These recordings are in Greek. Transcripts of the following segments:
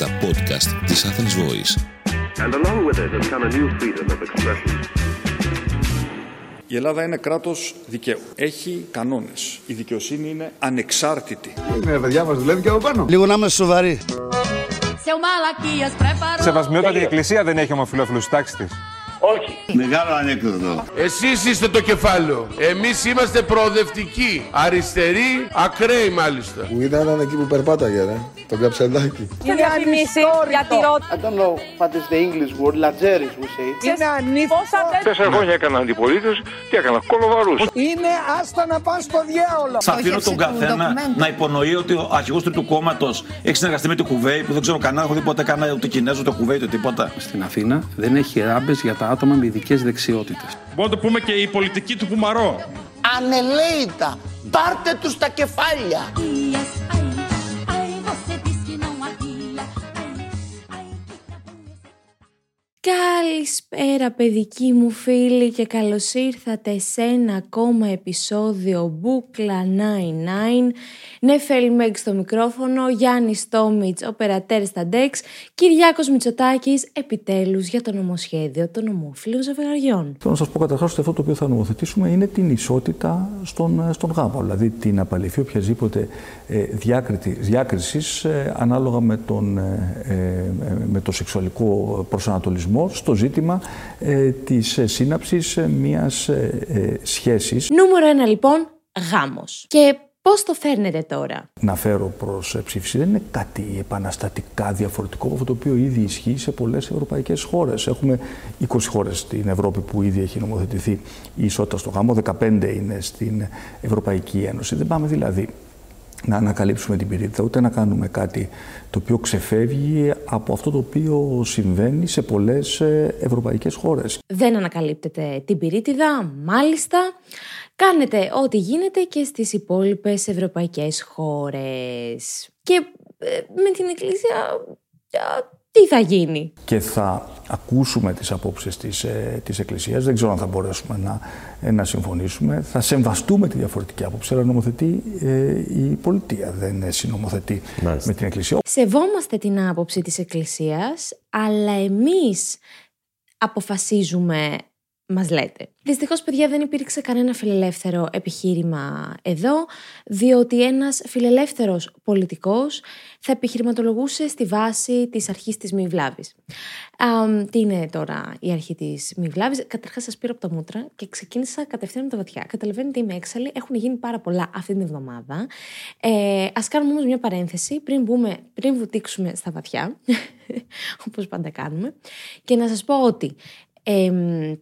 τα podcast της Athens Voice. And along with it has come a new freedom of expression. Η Ελλάδα είναι κράτος δικαίου. Έχει κανόνες. Η δικαιοσύνη είναι ανεξάρτητη. Είναι παιδιά μας δουλεύει και από πάνω. Λίγο να είμαστε σοβαροί. Seu Malaquias preparou. Σεβασμιότατη εκκλησία δεν έχει ομοφυλόφιλους τάξη της. Μεγάλο ανέκδοτο. Εσείς είστε το κεφάλαιο. Εμείς είμαστε προοδευτικοί. Αριστεροί, ακραίοι μάλιστα. Που ήταν έναν εκεί που περπάταγε, ρε. Το καψελάκι. Τη διαφημίσει για τη ρότα. I don't know what is the English word, Lageris we say. Είναι ανήθικο. Τέσσερα χρόνια έκανα αντιπολίτες. Τι έκανα, κολοβαρούς. Είναι άστα να πάνε στο διάολο. Θα αφήνω τον καθένα να υπονοεί ότι ο αρχηγός του, του κόμματος έχει συνεργαστεί με τη Κουβέη που δεν ξέρω κανένα, έχω δει ποτέ κανένα ούτε Κινέζο, ούτε Κουβέη, ούτε τίποτα. Στην Αθήνα δεν έχει ράμπες για τα άτομα με ειδικές δεξιότητες. Μπορούμε να το πούμε και η πολιτική του Πουμαρό. Ανελέητα. Πάρτε τους τα κεφάλια. Καλησπέρα παιδικοί μου φίλοι και καλώς ήρθατε σε ένα ακόμα επεισόδιο Μπούκλα 99 Νεφέλ Μέγ στο μικρόφωνο, Γιάννη Τόμιτς, ο Περατέρ στα Ντεξ Κυριάκος Μητσοτάκης, επιτέλους για το νομοσχέδιο των ομόφυλων ζευγαριών Θέλω να σας πω καταρχάς ότι αυτό το οποίο θα νομοθετήσουμε είναι την ισότητα στον, στον γάμο. Δηλαδή την απαλληφή οποιασδήποτε ε, διάκρισης ανάλογα με, τον, ε, ε, με το σεξουαλικό προσανατολισμό στο ζήτημα ε, της ε, σύναψης ε, μιας ε, ε, σχέσης. Νούμερο ένα λοιπόν, γάμος. Και πώς το φέρνετε τώρα; Να φέρω προς ε, ψήφιση δεν είναι κάτι επαναστατικά διαφορετικό από αυτό το οποίο ήδη ισχύει σε πολλές ευρωπαϊκές χώρες. Έχουμε 20 χώρες στην Ευρώπη που ήδη έχει νομοθετηθεί η ισότητα στο γάμο, 15 είναι στην Ευρωπαϊκή Ένωση. Δεν πάμε δηλαδή να ανακαλύψουμε την πυρίτιδα, ούτε να κάνουμε κάτι το οποίο ξεφεύγει από αυτό το οποίο συμβαίνει σε πολλές ε, ευρωπαϊκές χώρες. Δεν ανακαλύπτετε την πυρίτιδα, μάλιστα. Κάνετε ό,τι γίνεται και στις υπόλοιπες ευρωπαϊκές χώρες. Και ε, με την Εκκλησία α, τι θα γίνει; Και θα ακούσουμε τις απόψεις της, ε, της Εκκλησίας, δεν ξέρω αν θα μπορέσουμε να, ε, να συμφωνήσουμε. Θα σεμβαστούμε τη διαφορετική άποψη, αλλά νομοθετεί ε, η πολιτεία, δεν ε, συνομοθετεί με την Εκκλησία. Σεβόμαστε την άποψη της Εκκλησίας, αλλά εμείς αποφασίζουμε μας λέτε. Δυστυχώς, παιδιά, δεν υπήρξε κανένα φιλελεύθερο επιχείρημα εδώ, διότι ένας φιλελεύθερος πολιτικός θα επιχειρηματολογούσε στη βάση της αρχής της μη βλάβης. Αμ, τι είναι τώρα η αρχή της μη βλάβης; Καταρχάς σας πήρα από τα μούτρα και ξεκίνησα κατευθείαν με τα βαθιά. Καταλαβαίνετε είμαι έξαλλη, έχουν γίνει πάρα πολλά αυτή την εβδομάδα. Ε, ας κάνουμε όμως μια παρένθεση πριν, μπούμε, πριν βουτήξουμε στα βαθιά, όπως πάντα κάνουμε, και να σας πω ότι... εμ,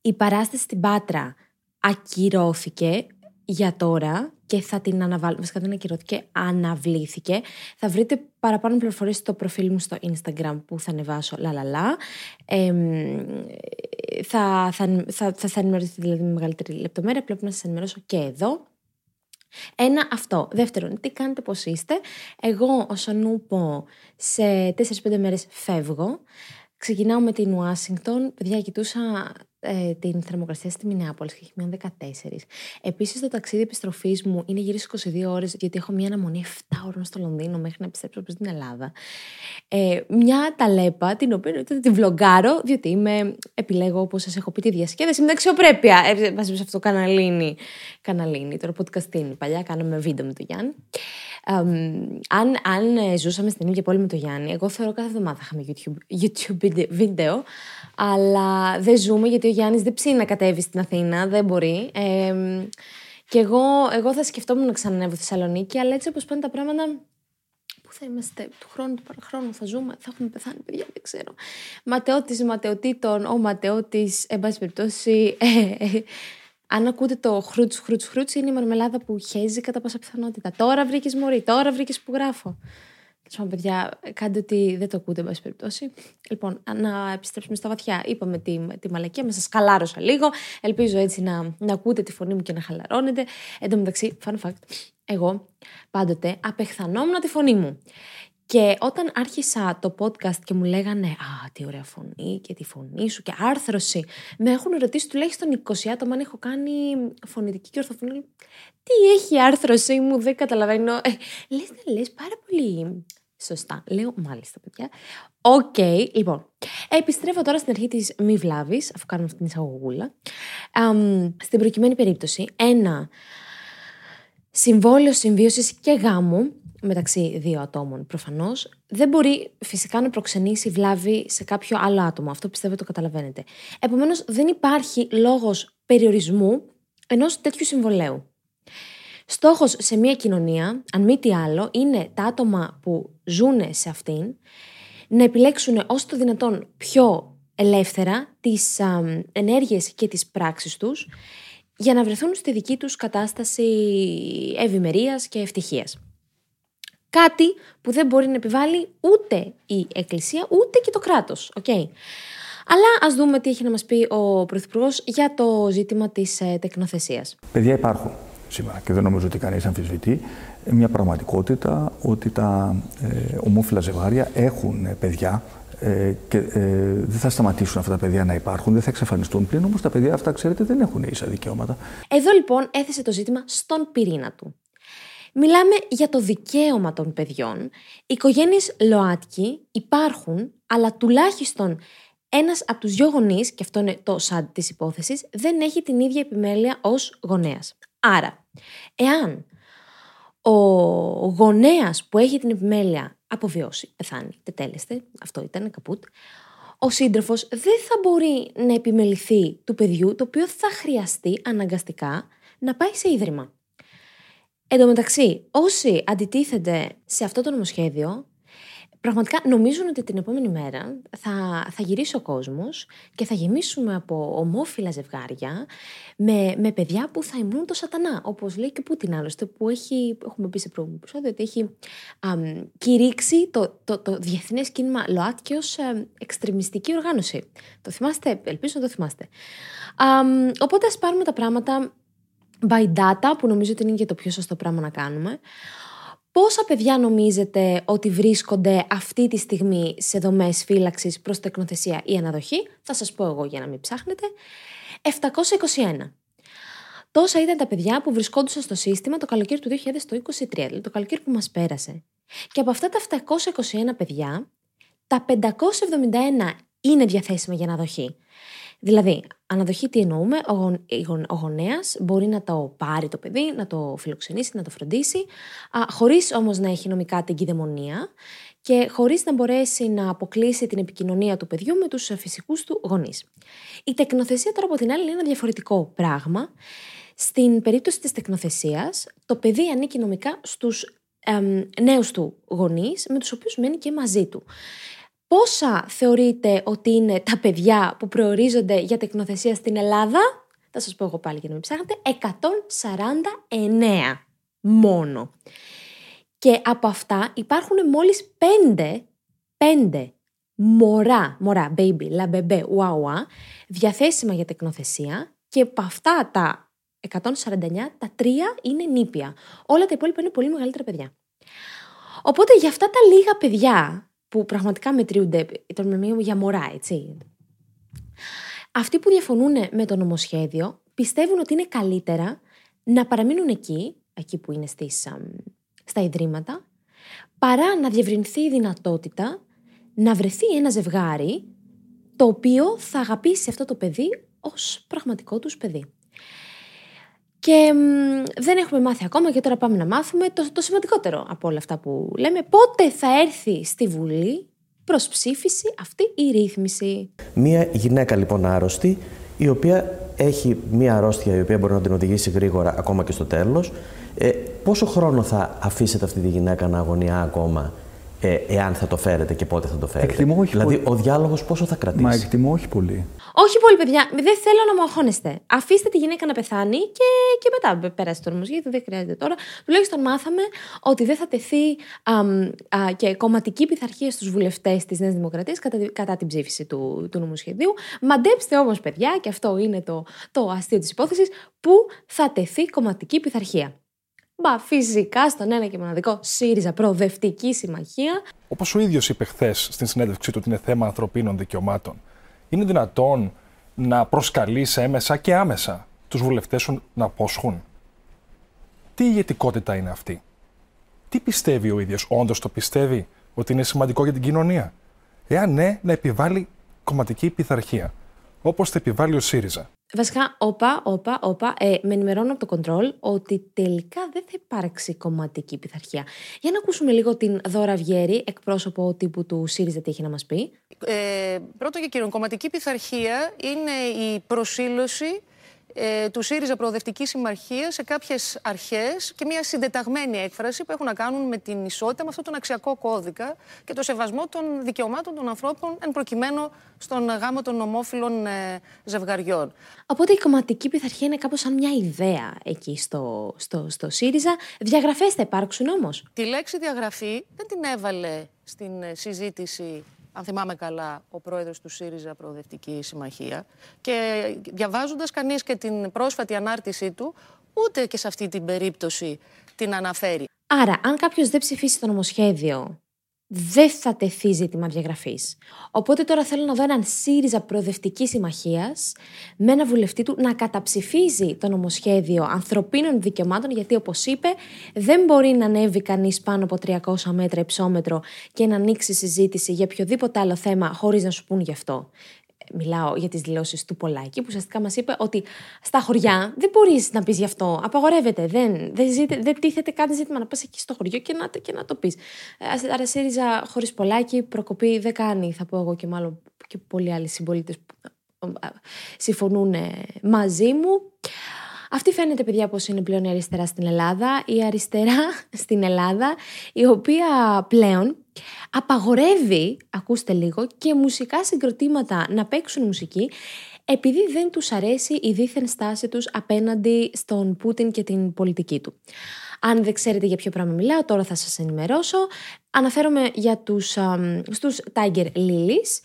η παράσταση στην Πάτρα ακυρώθηκε για τώρα και θα την αναβάλουμε. Βασικά δεν ακυρώθηκε, αναβλήθηκε. Θα βρείτε παραπάνω πληροφορίες στο προφίλ μου στο Instagram που θα ανεβάσω λαλαλά. Εμ, θα, θα, θα, θα, θα ενημερωθείτε δηλαδή με μεγαλύτερη λεπτομέρεια. Πρέπει να σας ενημερώσω και εδώ. Ένα αυτό. Δεύτερον, τι κάνετε, πώς είστε. Εγώ ως Ανούπο σε 4-5 μέρες φεύγω. Ξεκινάω με την Ουάσιγκτον. Παιδιά, κοιτούσα ε, την θερμοκρασία στη Μινεάπολης και έχει μείον 14. Επίσης, το ταξίδι επιστροφής μου είναι γύρω στις 22 ώρες, γιατί έχω μια αναμονή 7 ώρων στο Λονδίνο μέχρι να επιστρέψω προς την Ελλάδα. Ε, μια ταλέπα, την οποία εννοείται την βλογκάρω, διότι είμαι, επιλέγω, όπως σας έχω πει, τη διασκέδαση με την αξιοπρέπεια. Ε, Βάζεις σε αυτό το καναλίνι. Καναλίνι, τώρα podcastίνι. Παλιά κάναμε βίντεο με τον Γιάννη. Εμ, αν, αν ε, ζούσαμε στην ίδια πόλη με τον Γιάννη, εγώ θεωρώ κάθε εβδομάδα θα είχαμε YouTube, YouTube βίντεο, αλλά δεν ζούμε γιατί ο Γιάννης δεν ψήνει να κατέβει στην Αθήνα, δεν μπορεί. Εμ, και εγώ, εγώ θα σκεφτόμουν να ξανανεύω στη Θεσσαλονίκη, αλλά έτσι όπως πάνε τα πράγματα, Πού θα είμαστε, του χρόνου, του παραχρόνου θα ζούμε, θα έχουμε πεθάνει, παιδιά, δεν ξέρω. Ματαιώτης ματαιωτήτων, ο ματαιώτης, εν πάση περιπτώσει. Ε, ε, αν ακούτε το χρούτς, χρούτς, χρούτς, είναι η μαρμελάδα που χέζει κατά πάσα πιθανότητα. Τώρα βρήκες μωρή, τώρα βρήκες που γράφω. Τέλο παιδιά, κάντε ότι δεν το ακούτε, εν πάση περιπτώσει. Λοιπόν, να επιστρέψουμε στα βαθιά. Είπαμε τη, τη μαλακία, με σας χαλάρωσα λίγο. Ελπίζω έτσι να, να ακούτε τη φωνή μου και να χαλαρώνετε. Εν τω μεταξύ, fun fact, εγώ πάντοτε απεχθανόμουν τη φωνή μου. Και όταν άρχισα το podcast και μου λέγανε Α, τι ωραία φωνή και τη φωνή σου και άρθρωση, με έχουν ρωτήσει τουλάχιστον 20 άτομα αν έχω κάνει φωνητική και ορθοφωνή. Τι έχει η άρθρωσή μου, δεν καταλαβαίνω. Ε, λες να λες πάρα πολύ Σωστά. Λέω μάλιστα, παιδιά. Οκ, λοιπόν. Επιστρέφω τώρα στην αρχή της μη βλάβης, αφού κάνουμε αυτή την εισαγωγούλα. Αμ, στην προκειμένη περίπτωση, ένα συμβόλαιο συμβίωσης και γάμου μεταξύ δύο ατόμων προφανώς, δεν μπορεί φυσικά να προξενήσει βλάβη σε κάποιο άλλο άτομο. Αυτό πιστεύω το καταλαβαίνετε. Επομένως, δεν υπάρχει λόγος περιορισμού ενός τέτοιου συμβολέου. Στόχος σε μια κοινωνία, αν μη τι άλλο, είναι τα άτομα που ζουν σε αυτήν να επιλέξουν όσο το δυνατόν πιο ελεύθερα τις α, ενέργειες και τις πράξεις τους για να βρεθούν στη δική τους κατάσταση ευημερίας και ευτυχίας. Κάτι που δεν μπορεί να επιβάλλει ούτε η Εκκλησία ούτε και το κράτος. Okay. Αλλά ας δούμε τι έχει να μας πει ο Πρωθυπουργός για το ζήτημα της ε, τεκνοθεσίας. Παιδιά υπάρχουν σήμερα και δεν νομίζω ότι κανείς αμφισβητεί μια πραγματικότητα ότι τα ε, ομόφυλα ζευγάρια έχουν ε, παιδιά ε, και ε, δεν θα σταματήσουν αυτά τα παιδιά να υπάρχουν, δεν θα εξαφανιστούν. Πλην όμως τα παιδιά αυτά, ξέρετε, δεν έχουν ίσα δικαιώματα. Εδώ λοιπόν έθεσε το ζήτημα στον πυρήνα του. Μιλάμε για το δικαίωμα των παιδιών. Οι οικογένειες ΛΟΑΤΚΙ υπάρχουν, αλλά τουλάχιστον ένας από τους δυο γονείς, και αυτό είναι το σαντ της υπόθεσης, δεν έχει την ίδια επιμέλεια ως γονέας. Άρα, εάν ο γονέας που έχει την επιμέλεια αποβιώσει, πεθάνει, τετέλεστε, αυτό ήταν καπούτ, ο σύντροφος δεν θα μπορεί να επιμεληθεί του παιδιού το οποίο θα χρειαστεί αναγκαστικά να πάει σε ίδρυμα. Εν τω μεταξύ, όσοι αντιτίθενται σε αυτό το νομοσχέδιο, πραγματικά νομίζουν ότι την επόμενη μέρα θα, θα γυρίσει ο κόσμος και θα γεμίσουμε από ομόφυλα ζευγάρια με, με παιδιά που θα υμνούν το σατανά. Όπως λέει και ο Πούτιν άλλωστε, που έχει, έχουμε πει σε προηγούμενο επεισόδιο, ότι έχει αμ, κηρύξει το, το, το διεθνές κίνημα ΛΟΑΤΚΙ ως ε, εξτρεμιστική οργάνωση. Το θυμάστε, ελπίζω να το θυμάστε. Αμ, οπότε ας πάρουμε τα πράγματα by data, που νομίζω ότι είναι και το πιο σωστό πράγμα να κάνουμε. Πόσα παιδιά νομίζετε ότι βρίσκονται αυτή τη στιγμή σε δομές φύλαξης προς τεκνοθεσία ή αναδοχή, θα σας πω εγώ για να μην ψάχνετε, 721. Τόσα ήταν τα παιδιά που βρισκόντουσαν στο σύστημα το καλοκαίρι του 2023, δηλαδή το καλοκαίρι που μας πέρασε. Και από αυτά τα 721 παιδιά, τα 571 είναι διαθέσιμα για αναδοχή. Δηλαδή, αναδοχή τι εννοούμε, ο, γον, ο γονέας μπορεί να το πάρει το παιδί, να το φιλοξενήσει, να το φροντίσει, α, χωρίς όμως να έχει νομικά την κυδαιμονία και χωρίς να μπορέσει να αποκλείσει την επικοινωνία του παιδιού με τους φυσικούς του γονείς. Η τεκνοθεσία τώρα από την άλλη είναι ένα διαφορετικό πράγμα. Στην περίπτωση της τεκνοθεσίας, το παιδί ανήκει νομικά στους εμ, νέους του γονείς, με τους οποίους μένει και μαζί του. Πόσα θεωρείτε ότι είναι τα παιδιά που προορίζονται για τεκνοθεσία στην Ελλάδα, θα σας πω εγώ πάλι για να μην ψάχνετε, 149 μόνο. Και από αυτά υπάρχουν μόλις 5, 5 μωρά, μωρά, baby, la bebé, ουαουα, διαθέσιμα για τεκνοθεσία και από αυτά τα 149, τα τρία είναι νήπια. Όλα τα υπόλοιπα είναι πολύ μεγαλύτερα παιδιά. Οπότε για αυτά τα λίγα παιδιά που πραγματικά μετριούνται, το νομιμίο για μωρά, έτσι. Αυτοί που διαφωνούν με το νομοσχέδιο πιστεύουν ότι είναι καλύτερα να παραμείνουν εκεί, εκεί που είναι στις, στα ιδρύματα, παρά να διευρυνθεί η δυνατότητα να βρεθεί ένα ζευγάρι το οποίο θα αγαπήσει αυτό το παιδί ως πραγματικό τους παιδί. Και μ, δεν έχουμε μάθει ακόμα και τώρα πάμε να μάθουμε το, το σημαντικότερο από όλα αυτά που λέμε. Πότε θα έρθει στη Βουλή προς ψήφιση αυτή η ρύθμιση; Μία γυναίκα λοιπόν άρρωστη, η οποία έχει μία αρρώστια η οποία μπορεί να την οδηγήσει γρήγορα ακόμα και στο τέλος. Ε, πόσο χρόνο θα αφήσετε αυτή τη γυναίκα να αγωνιά ακόμα; Ε, εάν θα το φέρετε και πότε θα το φέρετε. Εκτιμώ όχι δηλαδή, πολύ. ο διάλογος πόσο θα κρατήσει; Μα εκτιμώ όχι πολύ. Όχι πολύ, παιδιά. Δεν θέλω να μου αγχώνεστε. Αφήστε τη γυναίκα να πεθάνει και, και μετά πέρασε το νομοσχέδιο. Δεν χρειάζεται τώρα. Τουλάχιστον μάθαμε ότι δεν θα τεθεί αμ, α, και κομματική πειθαρχία στους βουλευτές της Νέας Δημοκρατίας κατά, τη- κατά την ψήφιση του, του νομοσχεδίου. Μαντέψτε όμως, παιδιά, και αυτό είναι το, το αστείο της υπόθεσης, που θα τεθεί κομματική πειθαρχία. Μπα, φυσικά στον ένα και μοναδικό ΣΥΡΙΖΑ Προοδευτική Συμμαχία. Όπως ο ίδιος είπε χθες στην συνέντευξή του ότι είναι θέμα ανθρωπίνων δικαιωμάτων, είναι δυνατόν να προσκαλείς έμεσα και άμεσα τους βουλευτές σου να απόσχουν; Τι ηγετικότητα είναι αυτή; Τι πιστεύει ο ίδιος, όντως το πιστεύει ότι είναι σημαντικό για την κοινωνία; Εάν ναι, να επιβάλλει κομματική πειθαρχία. Όπως θα επιβάλλει ο ΣΥΡΙΖΑ. Βασικά, όπα, όπα, όπα, ε, με ενημερώνω από το κοντρόλ ότι τελικά δεν θα υπάρξει κομματική πειθαρχία. Για να ακούσουμε λίγο την Δώρα Βιέρη, εκπρόσωπο τύπου του ΣΥΡΙΖΑ, τι έχει να μας πει. Ε, πρώτον και κύριον, κομματική πειθαρχία είναι η προσήλωση ε, του ΣΥΡΙΖΑ Προοδευτικής Συμμαχίας σε κάποιες αρχές και μια συντεταγμένη έκφραση που έχουν να κάνουν με την ισότητα, με αυτόν τον αξιακό κώδικα και το σεβασμό των δικαιωμάτων των ανθρώπων, εν προκειμένου στον γάμο των ομόφυλων ε, ζευγαριών. Οπότε η κομματική πειθαρχία είναι κάπως σαν μια ιδέα εκεί στο, στο, στο ΣΥΡΙΖΑ. Διαγραφές θα υπάρξουν όμως; Τη λέξη διαγραφή δεν την έβαλε στην ε, συζήτηση αν θυμάμαι καλά, ο πρόεδρος του ΣΥΡΙΖΑ Προοδευτική Συμμαχία. Και διαβάζοντας κανείς και την πρόσφατη ανάρτησή του, ούτε και σε αυτή την περίπτωση την αναφέρει. Άρα, αν κάποιος δεν ψηφίσει το νομοσχέδιο, δεν θα τεθεί ζήτημα διαγραφής. Οπότε τώρα θέλω να δω έναν ΣΥΡΙΖΑ προοδευτικής συμμαχίας με ένα βουλευτή του να καταψηφίζει το νομοσχέδιο ανθρωπίνων δικαιωμάτων, γιατί όπως είπε, δεν μπορεί να ανέβει κανείς πάνω από 300 μέτρα υψόμετρο και να ανοίξει συζήτηση για οποιοδήποτε άλλο θέμα χωρίς να σου πούν γι' αυτό μιλάω για τις δηλώσεις του Πολάκη, που ουσιαστικά μας είπε ότι στα χωριά δεν μπορείς να πεις γι' αυτό, απαγορεύεται, δεν, δεν, ζήτε, δεν τίθεται κάτι ζήτημα να πας εκεί στο χωριό και να, και να το πεις. Ε, άρα ΣΥΡΙΖΑ χωρίς Πολάκη προκοπή δεν κάνει, θα πω εγώ και μάλλον και πολλοί άλλοι συμπολίτες που ε, συμφωνούν μαζί μου. Αυτή φαίνεται, παιδιά, πως είναι πλέον η αριστερά στην Ελλάδα. Η αριστερά στην Ελλάδα, η οποία πλέον απαγορεύει, ακούστε λίγο, και μουσικά συγκροτήματα να παίξουν μουσική επειδή δεν τους αρέσει η δίθεν στάση τους απέναντι στον Πούτιν και την πολιτική του. Αν δεν ξέρετε για ποιο πράγμα μιλάω, τώρα θα σας ενημερώσω. Αναφέρομαι για τους, α, στους Tiger Lilies.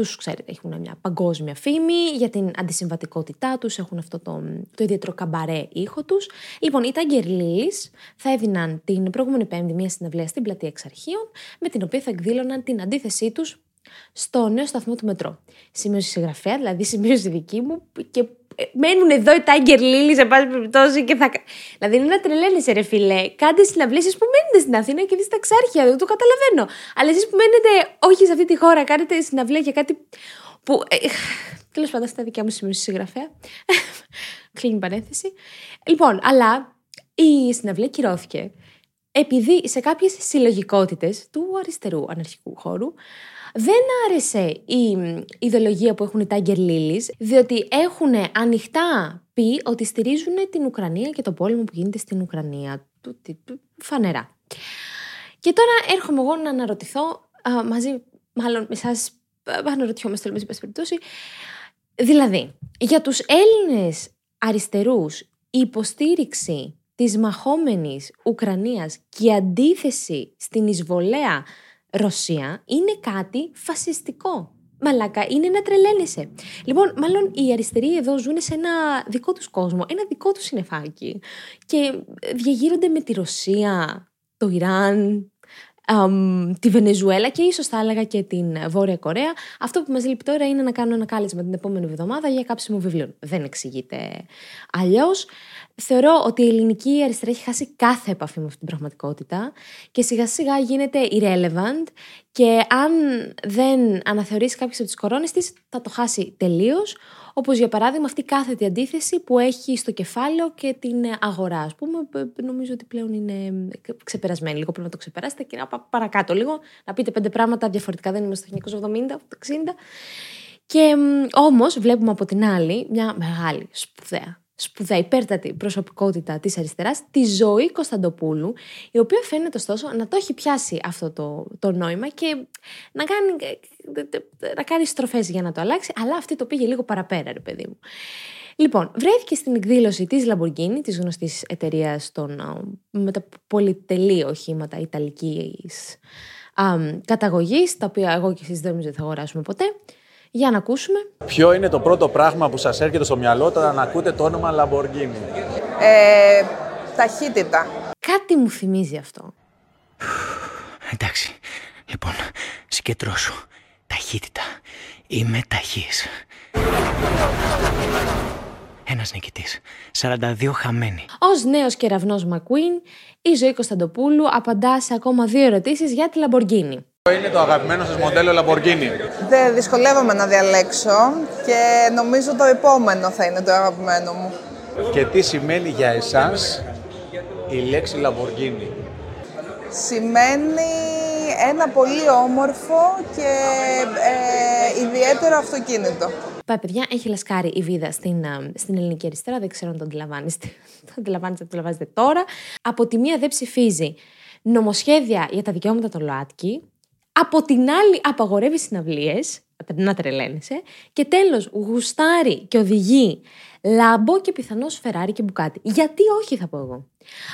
Τους, ξέρετε, έχουν μια παγκόσμια φήμη για την αντισυμβατικότητά τους, έχουν αυτό το, το ιδιαίτερο καμπαρέ ήχο τους. Λοιπόν, οι Tiger Lilies θα έδιναν την προηγούμενη πέμπτη μια συναυλία στην πλατεία Εξαρχείων, με την οποία θα εκδήλωναν την αντίθεσή τους στο νέο σταθμό του μετρό. Σημείωση συγγραφέα, δηλαδή σημείωση δική μου και ε, μένουν εδώ οι Tiger Lily σε πάση περιπτώσει και θα. Δηλαδή είναι να τρελαίνεσαι, ρε φιλέ. Κάντε συναυλίε που μένετε στην Αθήνα και δει τα ξάρχια, δεν το καταλαβαίνω. Αλλά εσείς που μένετε όχι σε αυτή τη χώρα, κάνετε συναυλία για κάτι που. Ε, Τέλος πάντων, στα δικιά μου σημείωση συγγραφέα. Κλείνει η παρένθεση. Λοιπόν, αλλά η συναυλία κυρώθηκε επειδή σε κάποιες συλλογικότητες του αριστερού αναρχικού χώρου δεν άρεσε η ιδεολογία που έχουν οι Tiger Lilies, διότι έχουν ανοιχτά πει ότι στηρίζουν την Ουκρανία και το πόλεμο που γίνεται στην Ουκρανία. Του, του, φανερά. Και τώρα έρχομαι εγώ να αναρωτηθώ α, μαζί, μάλλον με εσάς, αναρωτιόμαστε όλες πάση περιπτώσει, δηλαδή, για τους Έλληνες αριστερούς η υποστήριξη της μαχόμενης Ουκρανίας και η αντίθεση στην εισβολέα Ρωσία είναι κάτι φασιστικό. Μαλάκα, είναι να τρελαίνεσαι. Λοιπόν, μάλλον οι αριστεροί εδώ ζουν σε ένα δικό τους κόσμο, ένα δικό τους συνεφάκι. Και διαγείρονται με τη Ρωσία, το Ιράν, τη Βενεζουέλα και ίσως θα έλεγα και την Βόρεια Κορέα. Αυτό που μας λείπει τώρα είναι να κάνω ένα κάλεσμα την επόμενη εβδομάδα για κάψιμο βιβλίων. Δεν εξηγείται αλλιώς θεωρώ ότι η ελληνική αριστερά έχει χάσει κάθε επαφή με αυτή την πραγματικότητα και σιγά σιγά γίνεται irrelevant και αν δεν αναθεωρήσει κάποιε από τις κορώνες της, θα το χάσει τελείως. Όπως για παράδειγμα αυτή κάθετη αντίθεση που έχει στο κεφάλαιο και την αγορά. Α πούμε, νομίζω ότι πλέον είναι ξεπερασμένη. Λίγο πρέπει να το ξεπεράσετε και να πάω παρακάτω λίγο, να πείτε πέντε πράγματα διαφορετικά. Δεν είμαστε στο 1970, 60. Και όμως βλέπουμε από την άλλη μια μεγάλη, σπουδαία σπουδαία, υπέρτατη προσωπικότητα της αριστεράς, τη ζωή Κωνσταντοπούλου, η οποία φαίνεται ωστόσο να το έχει πιάσει αυτό το, το νόημα και να κάνει, να κάνει στροφές για να το αλλάξει, αλλά αυτή το πήγε λίγο παραπέρα, ρε παιδί μου. Λοιπόν, βρέθηκε στην εκδήλωση της Lamborghini, της γνωστής εταιρείας των, με τα πολυτελή οχήματα ιταλικής καταγωγής, τα οποία εγώ και εσείς δεν νομίζω θα αγοράσουμε ποτέ. Για να ακούσουμε. Ποιο είναι το πρώτο πράγμα που σας έρχεται στο μυαλό όταν ακούτε το όνομα Lamborghini; Ε, ταχύτητα. Κάτι μου θυμίζει αυτό. Εντάξει. Λοιπόν, συγκεντρώσου. Ταχύτητα. Είμαι ταχύς. Ένας νικητής. 42 χαμένοι. Ως νέος κεραυνός Μακουίν, η ζωή Κωνσταντοπούλου απαντά σε ακόμα δύο ερωτήσεις για τη Λαμποργκίνη. Είναι το αγαπημένο σας μοντέλο Lamborghini; Δεν δυσκολεύομαι να διαλέξω και νομίζω το επόμενο θα είναι το αγαπημένο μου. Και τι σημαίνει για εσάς η λέξη Lamborghini; Σημαίνει ένα πολύ όμορφο και ε, ιδιαίτερο αυτοκίνητο. Πάει, παιδιά, έχει λασκάρει η βίδα στην, α, στην ελληνική αριστερά. Δεν ξέρω αν το αντιλαμβάνεστε. το αντιλαμβάνεστε, το αντιλαμβάνεστε τώρα. Από τη μία δεν ψηφίζει νομοσχέδια για τα δικαιώματα των ΛΟΑΤΚΙ. Από την άλλη απαγορεύει συναυλίες, να τρελαίνεσαι. Και τέλος γουστάρει και οδηγεί λάμπο και πιθανώς Φεράρι και Μπουκάτι. Γιατί όχι θα πω εγώ.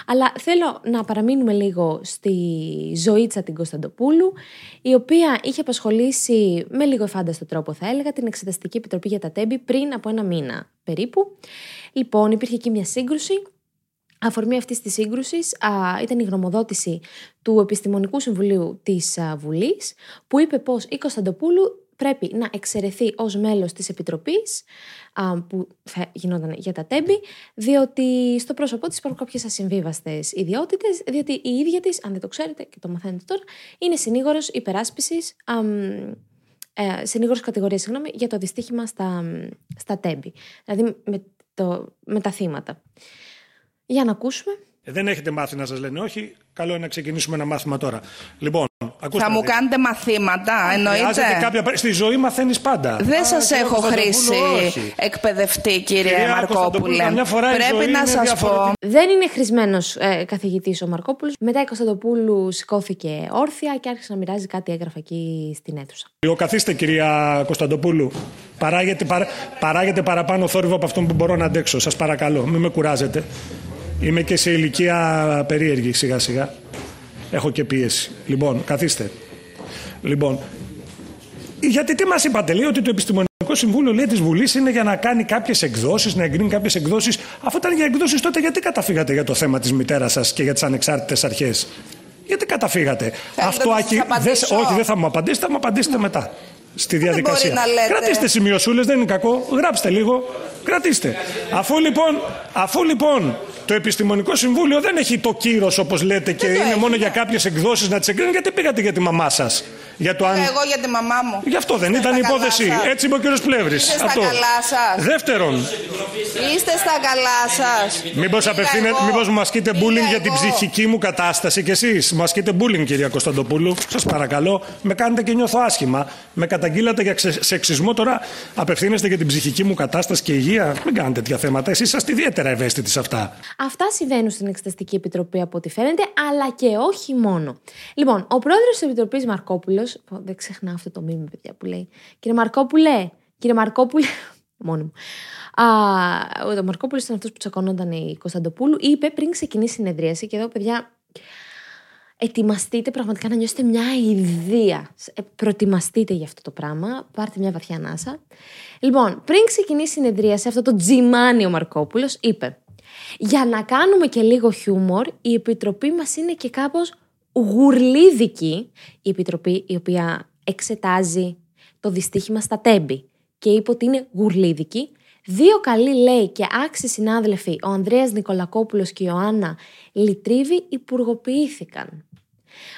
Αλλά θέλω να παραμείνουμε λίγο στη Ζωήτσα την Κωνσταντοπούλου, η οποία είχε απασχολήσει με λίγο εφάνταστο τρόπο, θα έλεγα, την Εξεταστική Επιτροπή για τα Τέμπη πριν από ένα μήνα περίπου. Λοιπόν, υπήρχε εκεί μια σύγκρουση. Αφορμή αυτής της σύγκρουσης ήταν η γνωμοδότηση του Επιστημονικού Συμβουλίου της Βουλής, που είπε πως η Κωνσταντοπούλου πρέπει να εξαιρεθεί ως μέλος της Επιτροπής α, που θα γινόταν για τα τέμπη, διότι στο πρόσωπό της υπάρχουν κάποιες ασυμβίβαστες ιδιότητες, διότι η ίδια της, αν δεν το ξέρετε και το μαθαίνετε τώρα, είναι συνήγορος υπεράσπισης, α, ε, συνήγορος κατηγορίας, συγγνώμη, για το δυστύχημα στα, στα τέμπη, δηλαδή με, το, με τα θύματα. Για να ακούσουμε. Ε, δεν έχετε μάθει να σας λένε όχι. Καλό είναι να ξεκινήσουμε ένα μάθημα τώρα. Λοιπόν, ακούστε. Θα να μου δείτε. κάνετε μαθήματα, εννοείται; Χρειάζεται κάποια... Στη ζωή μαθαίνεις πάντα. Δεν Α, σας κύριε έχω Κωνσταντοπούλου, χρήσει όχι. εκπαιδευτή, κύριε Κυρία Μαρκόπουλε. Κωνσταντοπούλου, καμιά φορά η ζωή Πρέπει να είναι σας διαφορετική. πω. Δεν είναι χρησμένος ε, καθηγητής ο Μαρκόπουλος. Μετά η Κωνσταντοπούλου σηκώθηκε όρθια και άρχισε να μοιράζει κάτι έγγραφα εκεί στην αίθουσα. Εγώ καθίστε κυρία Κωνσταντοπούλου. Παράγεται, παρα... παράγεται παραπάνω θόρυβο από αυτόν που μπορώ να αντέξω. Σας παρακαλώ, μην με κουράζετε. Είμαι και σε ηλικία περίεργη σιγά σιγά. Έχω και πίεση. Λοιπόν, καθίστε. Λοιπόν, γιατί τι μας είπατε, λέει ότι το Επιστημονικό Συμβούλιο λέει, της Βουλής είναι για να κάνει κάποιες εκδόσεις, να εγκρίνει κάποιες εκδόσεις. Αφού ήταν για εκδόσεις τότε γιατί καταφύγατε για το θέμα της μητέρας σας και για τις ανεξάρτητες αρχές; Γιατί καταφύγατε; Αυτό, να σας Άκη, δεν- απαντήσω. όχι, δεν θα μου απαντήσετε, θα μου απαντήσετε μετά. Στη διαδικασία. μπορεί να λέτε. Κρατήστε σημειωσούλες, δεν είναι κακό. Γράψτε λίγο. Κρατήστε. Αφού λοιπόν, αφού λοιπόν το Επιστημονικό Συμβούλιο δεν έχει το κύρος όπως λέτε και είναι μόνο για κάποιες εκδόσεις να τις εγκρίνει, γιατί πήγατε για τη μαμά σας; Για το αν... Εγώ για τη μαμά μου. Γι' αυτό δεν Είστε ήταν η στα καλά υπόθεση. σας. Έτσι είπε ο κύριος Πλεύρης. Είστε στα καλά σας. Δεύτερον, Είστε στα καλά σας. Μήπως Πήγα απευθύνε, εγώ. μήπως μου ασκείτε Πήγα bullying για την εγώ. ψυχική μου κατάσταση κι εσείς; Μου ασκείτε bullying, κυρία Κωνσταντοπούλου. Σας παρακαλώ, με κάνετε και νιώθω άσχημα. Με καταγγείλατε για ξε- σεξισμό, τώρα απευθύνεστε για την ψυχική μου κατάσταση και υγεία. Μην κάνετε τέτοια θέματα. Εσείς είσαστε ιδιαίτερα ευαίσθητοι σε αυτά. Αυτά συμβαίνουν στην Εξεταστική Επιτροπή από ό,τι φαίνεται, αλλά και όχι μόνο. Λοιπόν, ο πρόεδρος της Επιτροπής Μαρκόπουλος. Δεν ξεχνάω αυτό το μήνυμα, παιδιά, που λέει. Κύριε Μαρκόπουλε, κύριε Μαρκόπουλε. Μόνο μου. Α, ο Μαρκόπουλος ήταν αυτός που τσακωνόταν η Κωνσταντοπούλου. Είπε πριν ξεκινήσει η συνεδρίαση, και εδώ, παιδιά, ετοιμαστείτε πραγματικά να νιώσετε μια ιδέα. Ε, προετοιμαστείτε για αυτό το πράγμα. Πάρτε μια βαθιά ανάσα. Λοιπόν, πριν ξεκινήσει η συνεδρία σε αυτό το τζιμάνι ο Μαρκόπουλος, είπε «Για να κάνουμε και λίγο χιούμορ, η Επιτροπή μας είναι και κάπως γουρλίδικη». Η Επιτροπή η οποία εξετάζει το δυστύχημα στα τέμπη και είπε ότι είναι γουρλίδικη. Δύο καλοί λέει και άξιοι συνάδελφοι, ο Ανδρέας Νικολακόπουλος και η Ιωάννα Λιτρίβη, υπουργοποιήθηκαν.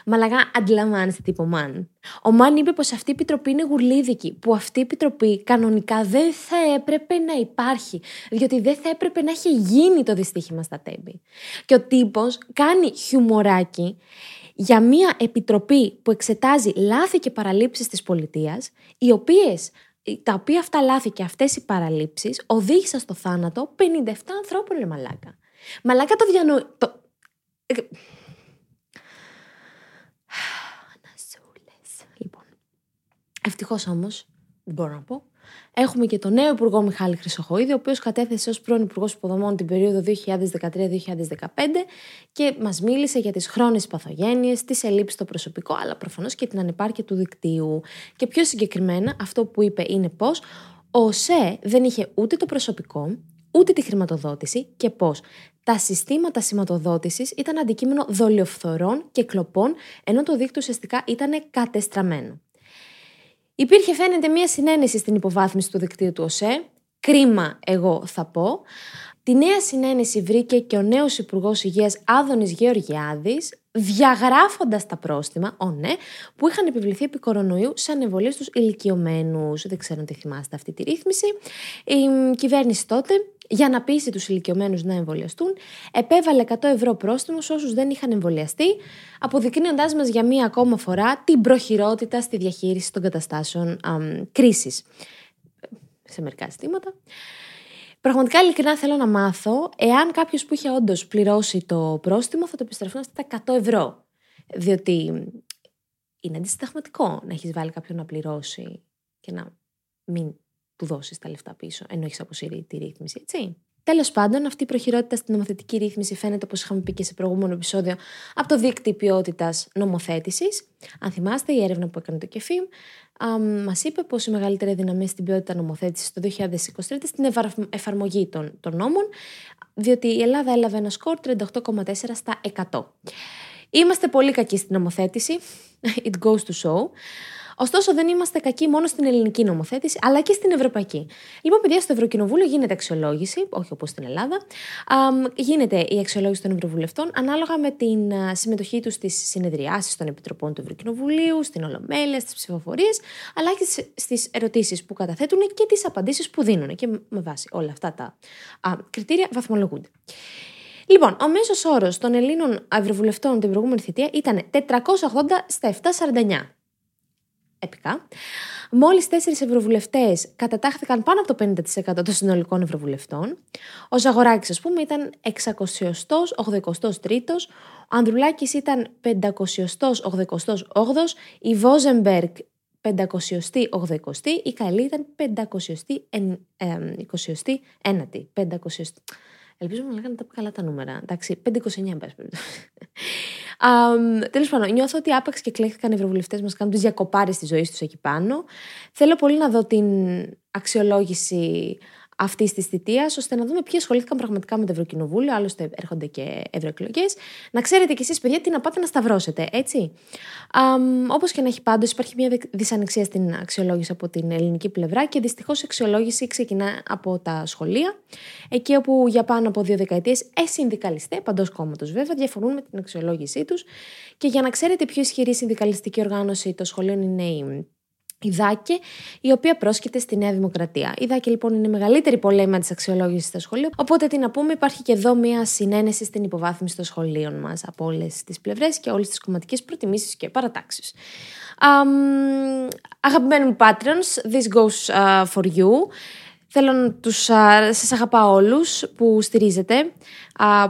Μαλαγά, αντιλαμβάνεστε τι είπε ο Μαν. Ο Μαν είπε πως αυτή η επιτροπή είναι γουρλίδικη, που αυτή η επιτροπή κανονικά δεν θα έπρεπε να υπάρχει, διότι δεν θα έπρεπε να έχει γίνει το δυστύχημα στα τέμπη. Και ο τύπος κάνει χιουμοράκι για μια επιτροπή που εξετάζει λάθη και παραλήψεις της πολιτείας, οι οποίες τα οποία αυτά λάθη και αυτές οι παραλήψεις οδήγησαν στο θάνατο 57 ανθρώπων, ρε μαλάκα. Μαλάκα το διανοεί... Το... Ε, Ευτυχώς όμως, δεν μπορώ να πω, έχουμε και τον νέο Υπουργό Μιχάλη Χρυσοχοίδη, ο οποίος κατέθεσε ως πρώην Υπουργός Υποδομών την περίοδο 2013-2015 και μας μίλησε για τις χρόνιε παθογένειες, τις ελλείψεις στο προσωπικό, αλλά προφανώς και την ανεπάρκεια του δικτύου. Και πιο συγκεκριμένα, αυτό που είπε είναι πως ο ΟΣΕ δεν είχε ούτε το προσωπικό, ούτε τη χρηματοδότηση και πώ τα συστήματα σηματοδότησης ήταν αντικείμενο δολιοφθορών και κλοπών, ενώ το δίκτυο ουσιαστικά ήταν κατεστραμμένο. Υπήρχε φαίνεται μία συνένεση στην υποβάθμιση του δικτύου του ΟΣΕ. Κρίμα, εγώ θα πω. Τη νέα συνένεση βρήκε και ο νέος Υπουργός Υγείας Άδωνης Γεωργιάδης, διαγράφοντας τα πρόστιμα, ο ναι, που είχαν επιβληθεί επί κορονοϊού σε ανεβολίες στους ηλικιωμένους. Δεν ξέρω αν τη θυμάστε αυτή τη ρύθμιση. Η κυβέρνηση τότε, για να πείσει τους ηλικιωμένους να εμβολιαστούν, επέβαλε 100 ευρώ πρόστιμο σε όσους δεν είχαν εμβολιαστεί, αποδεικνύοντάς μας για μία ακόμα φορά την προχειρότητα στη διαχείριση των καταστάσεων αμ, κρίσης. Σε μερικά ζητήματα. Πραγματικά ειλικρινά θέλω να μάθω εάν κάποιος που είχε όντως πληρώσει το πρόστιμο θα το επιστρεφούν αυτά τα 100 ευρώ. Διότι είναι αντισυνταγματικό να έχεις βάλει κάποιον να πληρώσει και να μην του δώσεις τα λεφτά πίσω, ενώ έχεις αποσύρει τη ρύθμιση, έτσι. Τέλος πάντων, αυτή η προχειρότητα στην νομοθετική ρύθμιση φαίνεται, όπως είχαμε πει και σε προηγούμενο επεισόδιο, από το δίκτυο ποιότητας νομοθέτησης. Αν θυμάστε, η έρευνα που έκανε το ΚΕΦΙΜ μας είπε πως η μεγαλύτερη δυναμία στην ποιότητα νομοθέτησης το 2023 στην ευαρ- εφαρμογή των, των νόμων, διότι η Ελλάδα έλαβε ένα σκορ 38,4 στα 100. Είμαστε πολύ κακοί στην νομοθέτηση. It goes to show. Ωστόσο, δεν είμαστε κακοί μόνο στην ελληνική νομοθέτηση, αλλά και στην ευρωπαϊκή. Λοιπόν, παιδιά, στο Ευρωκοινοβούλιο γίνεται αξιολόγηση, όχι όπως στην Ελλάδα. Αμ, γίνεται η αξιολόγηση των Ευρωβουλευτών ανάλογα με την α, συμμετοχή τους στις συνεδριάσεις των Επιτροπών του Ευρωκοινοβουλίου, στην Ολομέλεια, στις ψηφοφορίες, αλλά και στις ερωτήσεις που καταθέτουν και τις απαντήσεις που δίνουν. Και με βάση όλα αυτά τα α, κριτήρια βαθμολογούνται. Λοιπόν, ο μέσος όρος των Ελλήνων Ευρωβουλευτών την προηγούμενη θητεία ήταν 480 στα 749 επικά. Μόλις τέσσερις ευρωβουλευτές κατατάχθηκαν πάνω από το 50% των συνολικών ευρωβουλευτών. Ο Ζαγοράκης, ας πούμε, ήταν 683ο, ο Ανδρουλάκης ήταν 588ο, η Βόζεμπεργκ 580η, η Καλή ήταν 529η. 500... Ελπίζω να λέγανε τα καλά τα νούμερα. Εντάξει, 529 εν πάση περιπτώσει. Τέλος πάντων, νιώθω ότι άπαξ και κλέχθηκαν οι ευρωβουλευτές μας κάνουν τις διακοπάρες της ζωής τους εκεί πάνω. Θέλω πολύ να δω την αξιολόγηση αυτή τη θητεία, ώστε να δούμε ποιοι ασχολήθηκαν πραγματικά με το Ευρωκοινοβούλιο. Άλλωστε, έρχονται και ευρωεκλογές. Να ξέρετε κι εσείς, παιδιά, τι να πάτε να σταυρώσετε, έτσι. Όπως και να έχει πάντως, υπάρχει μια δυσανεξία στην αξιολόγηση από την ελληνική πλευρά και δυστυχώς η αξιολόγηση ξεκινά από τα σχολεία. Εκεί όπου για πάνω από δύο δεκαετίες εσυνδικαλιστέ, παντός κόμματος βέβαια, διαφωνούν με την αξιολόγησή τους. Και για να ξέρετε πιο ισχυρή συνδικαλιστική οργάνωση των σχολείων είναι η η ΔΑΚΕ, η οποία πρόσκειται στη Νέα Δημοκρατία. Η ΔΑΚΕ λοιπόν είναι η μεγαλύτερη πολέμα της αξιολόγησης στα σχολεία. Οπότε τι να πούμε, υπάρχει και εδώ μια συνένεση στην υποβάθμιση των σχολείων μας από όλες τις πλευρές και όλες τις κομματικές προτιμήσεις και παρατάξεις. Um, αγαπημένοι μου Patreons, this goes uh, for you. Θέλω να τους, σας αγαπάω όλους που στηρίζετε, α,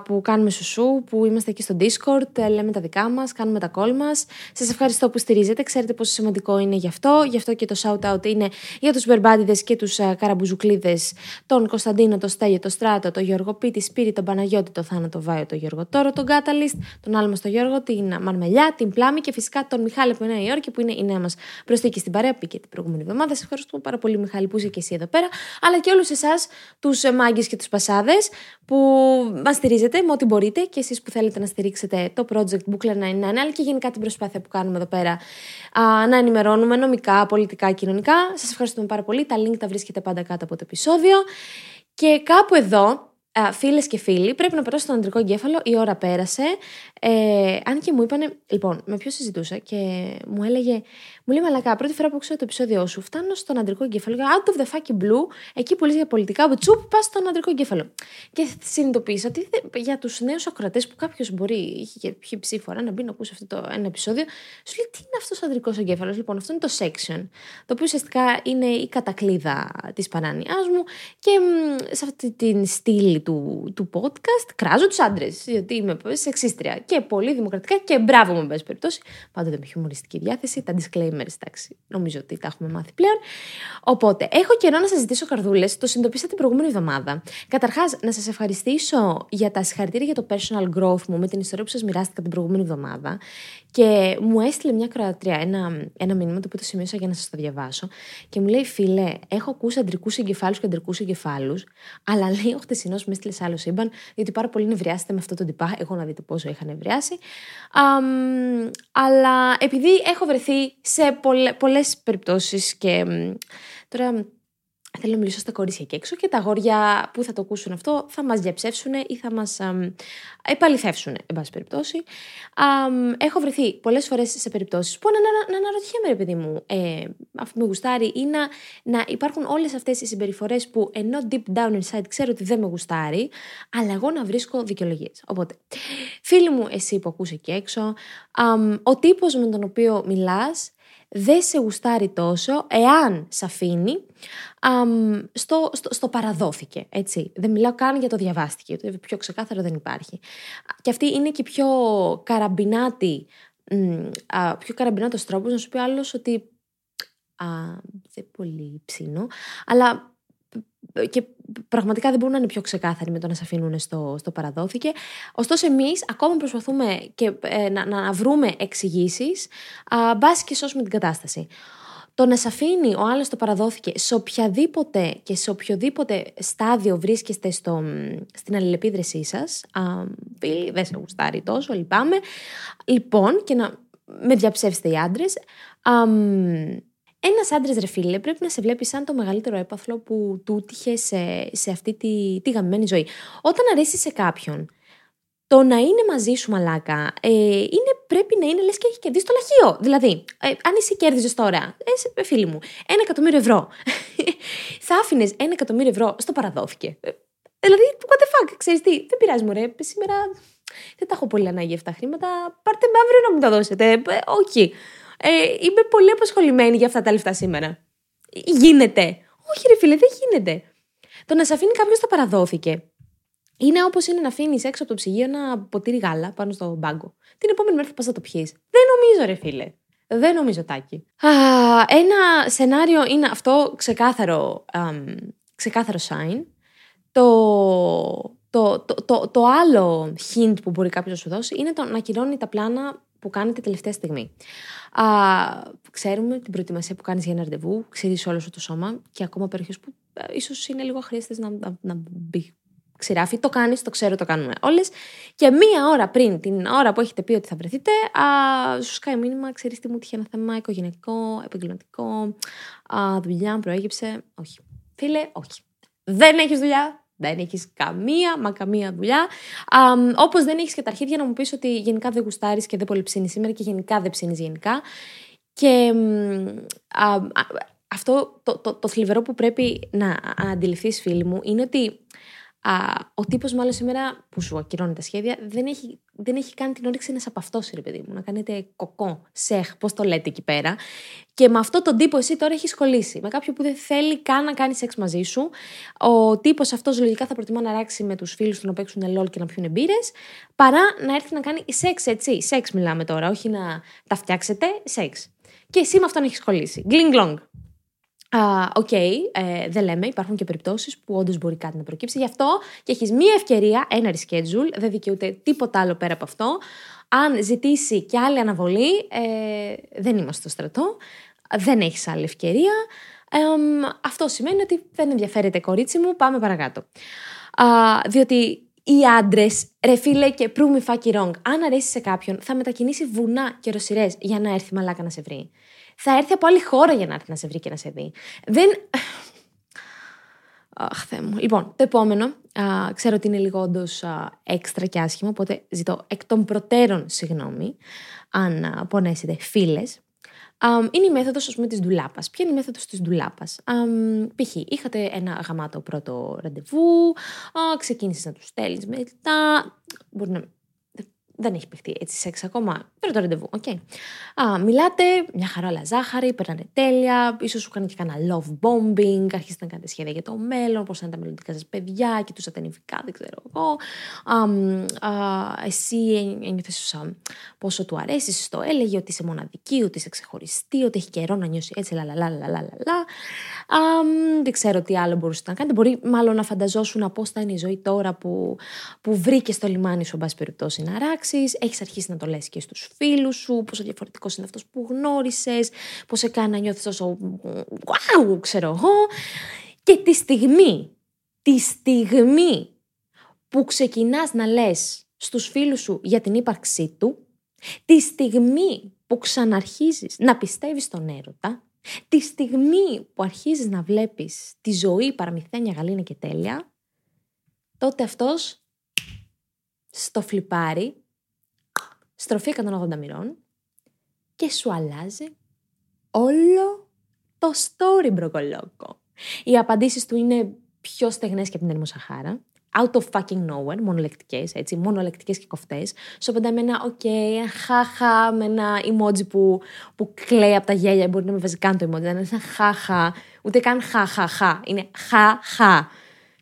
που κάνουμε σουσού, που είμαστε εκεί στο Discord, ε, λέμε τα δικά μας, κάνουμε τα call μας. Σας ευχαριστώ που στηρίζετε, ξέρετε πόσο σημαντικό είναι γι' αυτό. Γι' αυτό και το shout-out είναι για τους Μπερμπάντιδες και τους α, Καραμπουζουκλίδες, τον Κωνσταντίνο, τον Στέλιο, τον Στράτο, τον Γιώργο Πίτη, Σπύρι, τον Παναγιώτη, τον Θάνο, τον Βάιο, τον Γιώργο Τόρο, τον Catalyst, τον άλλο μας τον Γιώργο, την Μαρμελιά, την Πλάμη και φυσικά τον Μιχάλη από Νέα Υόρκη που είναι η νέα μας προσθήκη στην παρέα, πήγε την προηγούμενη εβδομάδα. Σας ευχαριστούμε πάρα πολύ Μιχάλη που είσαι και εσύ εδώ πέρα αλλά και όλους εσάς, τους μάγκες και τους πασάδες, που μας στηρίζετε με ό,τι μπορείτε και εσείς που θέλετε να στηρίξετε το project Bookler 99, αλλά και γενικά την προσπάθεια που κάνουμε εδώ πέρα α, να ενημερώνουμε νομικά, πολιτικά, κοινωνικά. Σας ευχαριστούμε πάρα πολύ. Τα link τα βρίσκετε πάντα κάτω από το επεισόδιο. Και κάπου εδώ, φίλες και φίλοι, πρέπει να περάσω στον αντρικό εγκέφαλο. Η ώρα πέρασε. Ε, αν και μου είπανε. Λοιπόν, με ποιο συζητούσα και μου έλεγε. Μου λέει Μαλακά, πρώτη φορά που ξέρω το επεισόδιο σου, φτάνω στον αντρικό εγκέφαλο. Out of the fucking blue, εκεί που λες για πολιτικά, τσουπ, πας στον αντρικό εγκέφαλο. Και συνειδητοποίησα ότι για τους νέους ακροατές που κάποιος μπορεί, είχε και ποιοι ψήφορα να μπει να ακούσει αυτό το ένα επεισόδιο, σου λέει τι είναι αυτός ο αντρικό εγκέφαλος. Λοιπόν, αυτό είναι το section, το οποίο ουσιαστικά είναι η κατακλίδα της παράνοια μου και μ, σε αυτή την στήλη του, του podcast κράζω τους άντρες, γιατί είμαι σεξίστρια και πολύ δημοκρατικά και μπράβο μου, εν πάση περιπτώσει. Πάντοτε με χιουμοριστική διάθεση, τα disclaimers, εντάξει, νομίζω ότι τα έχουμε μάθει πλέον. Οπότε, έχω καιρό να σας ζητήσω καρδούλες, το συνειδητοποίησα την προηγούμενη εβδομάδα. Καταρχάς, να σας ευχαριστήσω για τα συγχαρητήρια για το personal growth μου με την ιστορία που σας μοιράστηκα την προηγούμενη εβδομάδα. Και μου έστειλε μια κροατρία ένα, ένα μήνυμα το οποίο το σημείωσα για να σας το διαβάσω. Και μου λέει, Φίλε, έχω ακούσει αντρικούς εγκεφάλους και αντρικούς εγκεφάλους, αλλά λέει ο χτεσινός με έστειλε σε άλλο σύμπαν, γιατί πάρα πολύ νευριάσετε με αυτό το τυπά. Εγώ να δείτε πόσο είχα νευριάσει. Αμ, αλλά επειδή έχω βρεθεί σε πολλές περιπτώσεις και μ, τώρα Θέλω να μιλήσω στα κορίτσια εκεί έξω και τα αγόρια που θα το ακούσουν αυτό θα μας διαψεύσουν ή θα μας αμ, επαληθεύσουν, εν πάση περιπτώσει. Αμ, έχω βρεθεί πολλές φορές σε περιπτώσεις που να, να, να αναρωτιέμαι, ρε παιδί μου, ε, αφού με γουστάρει, ή να, να υπάρχουν όλες αυτές οι συμπεριφορές που ενώ deep down inside ξέρω ότι δεν με γουστάρει, αλλά εγώ να βρίσκω δικαιολογίες. Οπότε, φίλοι μου, εσύ που ακούς εκεί έξω, αμ, ο τύπος με τον οποίο μιλάς δεν σε γουστάρει τόσο εάν σε αφήνει αμ, στο, στο, στο παραδόθηκε, έτσι. Δεν μιλάω καν για το διαβάστηκε, το πιο ξεκάθαρο δεν υπάρχει. Και αυτή είναι και πιο καραμπινάτη, μ, α, πιο καραμπινάτος τρόπος να σου πει άλλος ότι α, δεν πολύ ψήνω, αλλά και πραγματικά δεν μπορούν να είναι πιο ξεκάθαροι με το να σε αφήνουν στο, στο παραδόθηκε. Ωστόσο, εμείς ακόμα προσπαθούμε και, ε, να, να βρούμε εξηγήσεις, μπας και σώσουμε την κατάσταση. Το να σε αφήνει ο άλλος το παραδόθηκε σε οποιαδήποτε και σε οποιοδήποτε στάδιο βρίσκεστε στο, στην αλληλεπίδρασή σας. Φίλοι, δεν σε γουστάρει τόσο, λυπάμαι. Λοιπόν, και να με διαψεύσετε οι άντρες. Ένας άντρας, ρε φίλε, πρέπει να σε βλέπει σαν το μεγαλύτερο έπαθλο που του τύχε σε, σε αυτή τη, τη γαμμένη ζωή. Όταν αρέσει σε κάποιον, το να είναι μαζί σου μαλάκα ε, είναι, πρέπει να είναι λες και έχει κερδίσει το λαχείο. Δηλαδή, ε, αν εσύ κέρδιζες τώρα, ε, φίλοι μου, ένα εκατομμύριο ευρώ, θα άφηνες ένα εκατομμύριο ευρώ στο παραδόθηκε. Ε, δηλαδή, what the fuck, ξέρεις τι, δεν πειράζει μου, ρε. Σήμερα δεν τα έχω πολύ ανάγκη αυτά τα χρήματα. Πάρτε με αύριο να μου τα δώσετε. Ε, όχι. Ε, είμαι πολύ απασχολημένη για αυτά τα λεφτά σήμερα. Γίνεται. Όχι, ρε φίλε, δεν γίνεται. Το να σε αφήνει κάποιος το παραδόθηκε. Είναι όπως είναι να αφήνεις έξω από το ψυγείο ένα ποτήρι γάλα πάνω στο μπάγκο. Την επόμενη μέρα θα πας να το πιει. Δεν νομίζω, ρε φίλε. Δεν νομίζω, Τάκη. Α, ένα σενάριο είναι αυτό ξεκάθαρο, αμ, ξεκάθαρο sign. Το, το, το, το, το άλλο hint που μπορεί κάποιος να σου δώσει είναι το να κυρώνει τα πλάνα που κάνετε τελευταία στιγμή. Α, ξέρουμε την προετοιμασία που κάνεις για ένα ραντεβού, ξέρεις όλο σου το σώμα και ακόμα περιοχές που ίσως είναι λίγο χρήσιτε να, να, να μπει ξηράφι. Το κάνεις, το ξέρω, το κάνουμε όλες. Και μία ώρα πριν την ώρα που έχετε πει ότι θα βρεθείτε, α, σου σκάει μήνυμα, ξέρεις τι μου τύχε ένα θέμα οικογενειακό, επαγγελματικό, α, δουλειά, προέγυψε. Όχι. Φίλε, όχι. Δεν έχεις δουλειά, δεν έχεις καμία, μα καμία δουλειά. Όπως δεν έχεις και τα αρχίδια να μου πεις ότι γενικά δεν γουστάρεις και δεν πολύ ψήνεις σήμερα και γενικά δεν ψήνεις γενικά. Και α, αυτό το, το, το θλιβερό που πρέπει να αντιληφθείς, φίλοι μου, είναι ότι Α, ο τύπος, μάλλον σήμερα που σου ακυρώνει τα σχέδια, δεν έχει, δεν έχει κάνει την όρεξη να σε απαυτώσει, ρε παιδί μου. Να κάνετε κοκό, σεχ, πώς το λέτε εκεί πέρα. Και με αυτό τον τύπο εσύ τώρα έχεις κολλήσει. Με κάποιον που δεν θέλει καν να κάνει σεξ μαζί σου. Ο τύπος αυτός λογικά θα προτιμά να αράξει με τους φίλους του να παίξουν LOL και να πιούν μπύρες, παρά να έρθει να κάνει σεξ, έτσι. Σεξ μιλάμε τώρα, όχι να τα φτιάξετε, σεξ. Και εσύ με αυτόν έχεις κολλήσει. Γκλινγκ OK, okay, ε, δεν λέμε, υπάρχουν και περιπτώσεις που όντως μπορεί κάτι να προκύψει. Γι' αυτό και έχεις μία ευκαιρία, ένα reschedule, δεν δικαιούται τίποτα άλλο πέρα από αυτό. Αν ζητήσει και άλλη αναβολή, ε, δεν είμαστε στο στρατό, δεν έχεις άλλη ευκαιρία. Ε, αυτό σημαίνει ότι δεν ενδιαφέρεται κορίτσι μου, πάμε παρακάτω. Α, διότι οι άντρες, ρε φίλε και προύμι fucking wrong, αν αρέσει σε κάποιον, θα μετακινήσει βουνά και ροσιρέ για να έρθει μαλάκα να σε βρει θα έρθει από άλλη χώρα για να έρθει να σε βρει και να σε δει. Δεν. Αχ, Θεέ μου. Λοιπόν, το επόμενο, α, ξέρω ότι είναι λίγο όντως έξτρα και άσχημο, οπότε ζητώ εκ των προτέρων συγγνώμη αν α, πονέσετε φίλες. είναι η μέθοδος, ας πούμε, της ντουλάπας. Ποια είναι η μέθοδος της ντουλάπας; π.χ. είχατε ένα γαμάτο πρώτο ραντεβού, α, ξεκίνησες να τους στέλνεις μετά, μπορεί να δεν έχει παιχτεί έτσι σεξ ακόμα. Πρώτο ραντεβού, OK. Okay. μιλάτε, μια χαρά όλα ζάχαρη, περνάνε τέλεια, ίσως σου κάνει και κανένα love bombing, αρχίσετε να κάνετε σχέδια για το μέλλον, πώς θα είναι τα μελλοντικά σας παιδιά, κοιτούσατε νυφικά, δεν ξέρω εγώ. Α, α, εσύ ένιωθες πόσο του αρέσει, το έλεγε ότι είσαι μοναδική, ότι είσαι ξεχωριστή, ότι έχει καιρό να νιώσει έτσι, λαλαλαλαλαλα. δεν ξέρω τι άλλο μπορούσε να κάνετε. Μπορεί μάλλον να φανταζόσουν πώς θα είναι η ζωή τώρα που, που βρήκε στο λιμάνι σου, εν πάση περιπτώσει, να ράξεις έχεις αρχίσει να το λες και στους φίλους σου, πόσο διαφορετικός είναι αυτός που γνώρισες, πώς σε κάνει να νιώθεις τόσο wow, ξέρω εγώ. Και τη στιγμή, τη στιγμή που ξεκινάς να λες στους φίλους σου για την ύπαρξή του, τη στιγμή που ξαναρχίζεις να πιστεύεις στον έρωτα, Τη στιγμή που αρχίζεις να βλέπεις τη ζωή παραμυθένια γαλήνια και τέλεια, τότε αυτός στο φλιπάρει, στροφή 180 μοιρών και σου αλλάζει όλο το story μπροκολόκο. Οι απαντήσεις του είναι πιο στεγνές και από την έρημο Σαχάρα. Out of fucking nowhere, μονολεκτικές, έτσι, μονολεκτικές και κοφτές. Σου απαντάει με ένα οκ, ένα χάχα, με ένα emoji που, που κλαίει από τα γέλια, μπορεί να μην βάζει καν το emoji, δεν είναι ένα χάχα, ούτε καν χαχαχα, είναι χαχα.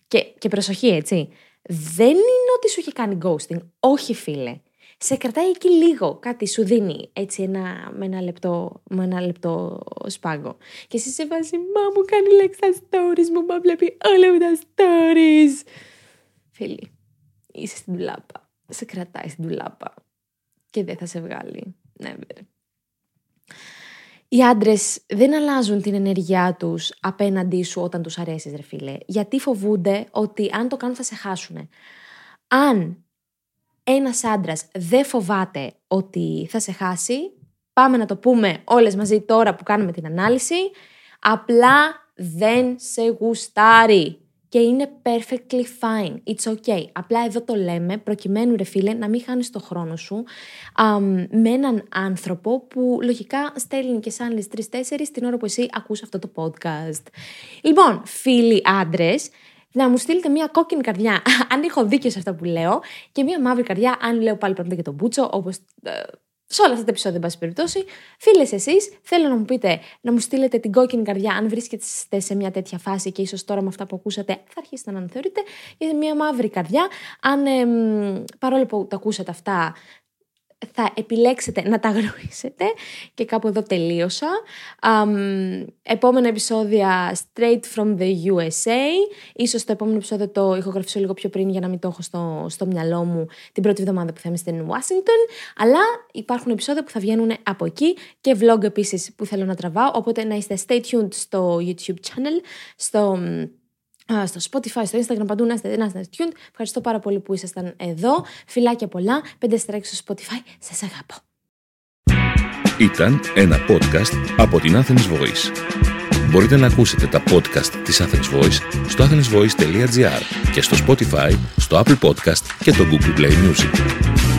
Και, και προσοχή, έτσι, δεν είναι ότι σου έχει κάνει ghosting, όχι φίλε. Σε κρατάει εκεί λίγο, κάτι σου δίνει έτσι ένα, με, ένα λεπτό, με ένα λεπτό σπάγκο. Και εσύ σε βάζει, μα μου κάνει like στα stories μου, μα βλέπει όλα μου τα stories. Φίλοι, είσαι στην τουλάπα. Σε κρατάει στην τουλάπα. Και δεν θα σε βγάλει. Never. Οι άντρες δεν αλλάζουν την ενέργειά τους απέναντί σου όταν τους αρέσεις, ρε φίλε. Γιατί φοβούνται ότι αν το κάνουν θα σε χάσουν. Αν ένας άντρας δεν φοβάται ότι θα σε χάσει, πάμε να το πούμε όλες μαζί τώρα που κάνουμε την ανάλυση. Απλά δεν σε γουστάρει και είναι perfectly fine. It's okay. Απλά εδώ το λέμε προκειμένου ρε φίλε να μην χάνεις το χρόνο σου α, με έναν άνθρωπο που λογικά στέλνει και σαν άλλες τρεις-τέσσερις την ώρα που εσύ ακούς αυτό το podcast. Λοιπόν, φίλοι άντρες, να μου στείλετε μια κόκκινη καρδιά, αν έχω δίκιο σε αυτά που λέω, και μια μαύρη καρδιά, αν λέω πάλι πράγματα για τον Μπούτσο, όπως σε όλα αυτά τα επεισόδια, εν πάση περιπτώσει. Φίλες, εσείς, θέλω να μου πείτε, να μου στείλετε την κόκκινη καρδιά, αν βρίσκεστε σε μια τέτοια φάση και ίσως τώρα με αυτά που ακούσατε θα αρχίσετε να αναθεωρείτε, για μια μαύρη καρδιά. Αν εμ, παρόλο που τα ακούσατε αυτά, θα επιλέξετε να τα γνωρίσετε και κάπου εδώ τελείωσα. Um, επόμενα επεισόδια straight from the USA. Ίσως το επόμενο επεισόδιο το ηχογραφήσω λίγο πιο πριν για να μην το έχω στο, στο μυαλό μου την πρώτη εβδομάδα που θα είμαι στην Washington. Αλλά υπάρχουν επεισόδια που θα βγαίνουν από εκεί και vlog επίσης που θέλω να τραβάω. Οπότε να είστε stay tuned στο YouTube channel, στο στο Spotify, στο Instagram, παντού να είστε, να είστε tuned. Ευχαριστώ πάρα πολύ που ήσασταν εδώ. Φιλάκια πολλά. Πέντε στράκια στο Spotify. Σας αγαπώ. Ήταν ένα podcast από την Athens Voice. Μπορείτε να ακούσετε τα podcast της Athens Voice στο athensvoice.gr και στο Spotify, στο Apple Podcast και το Google Play Music.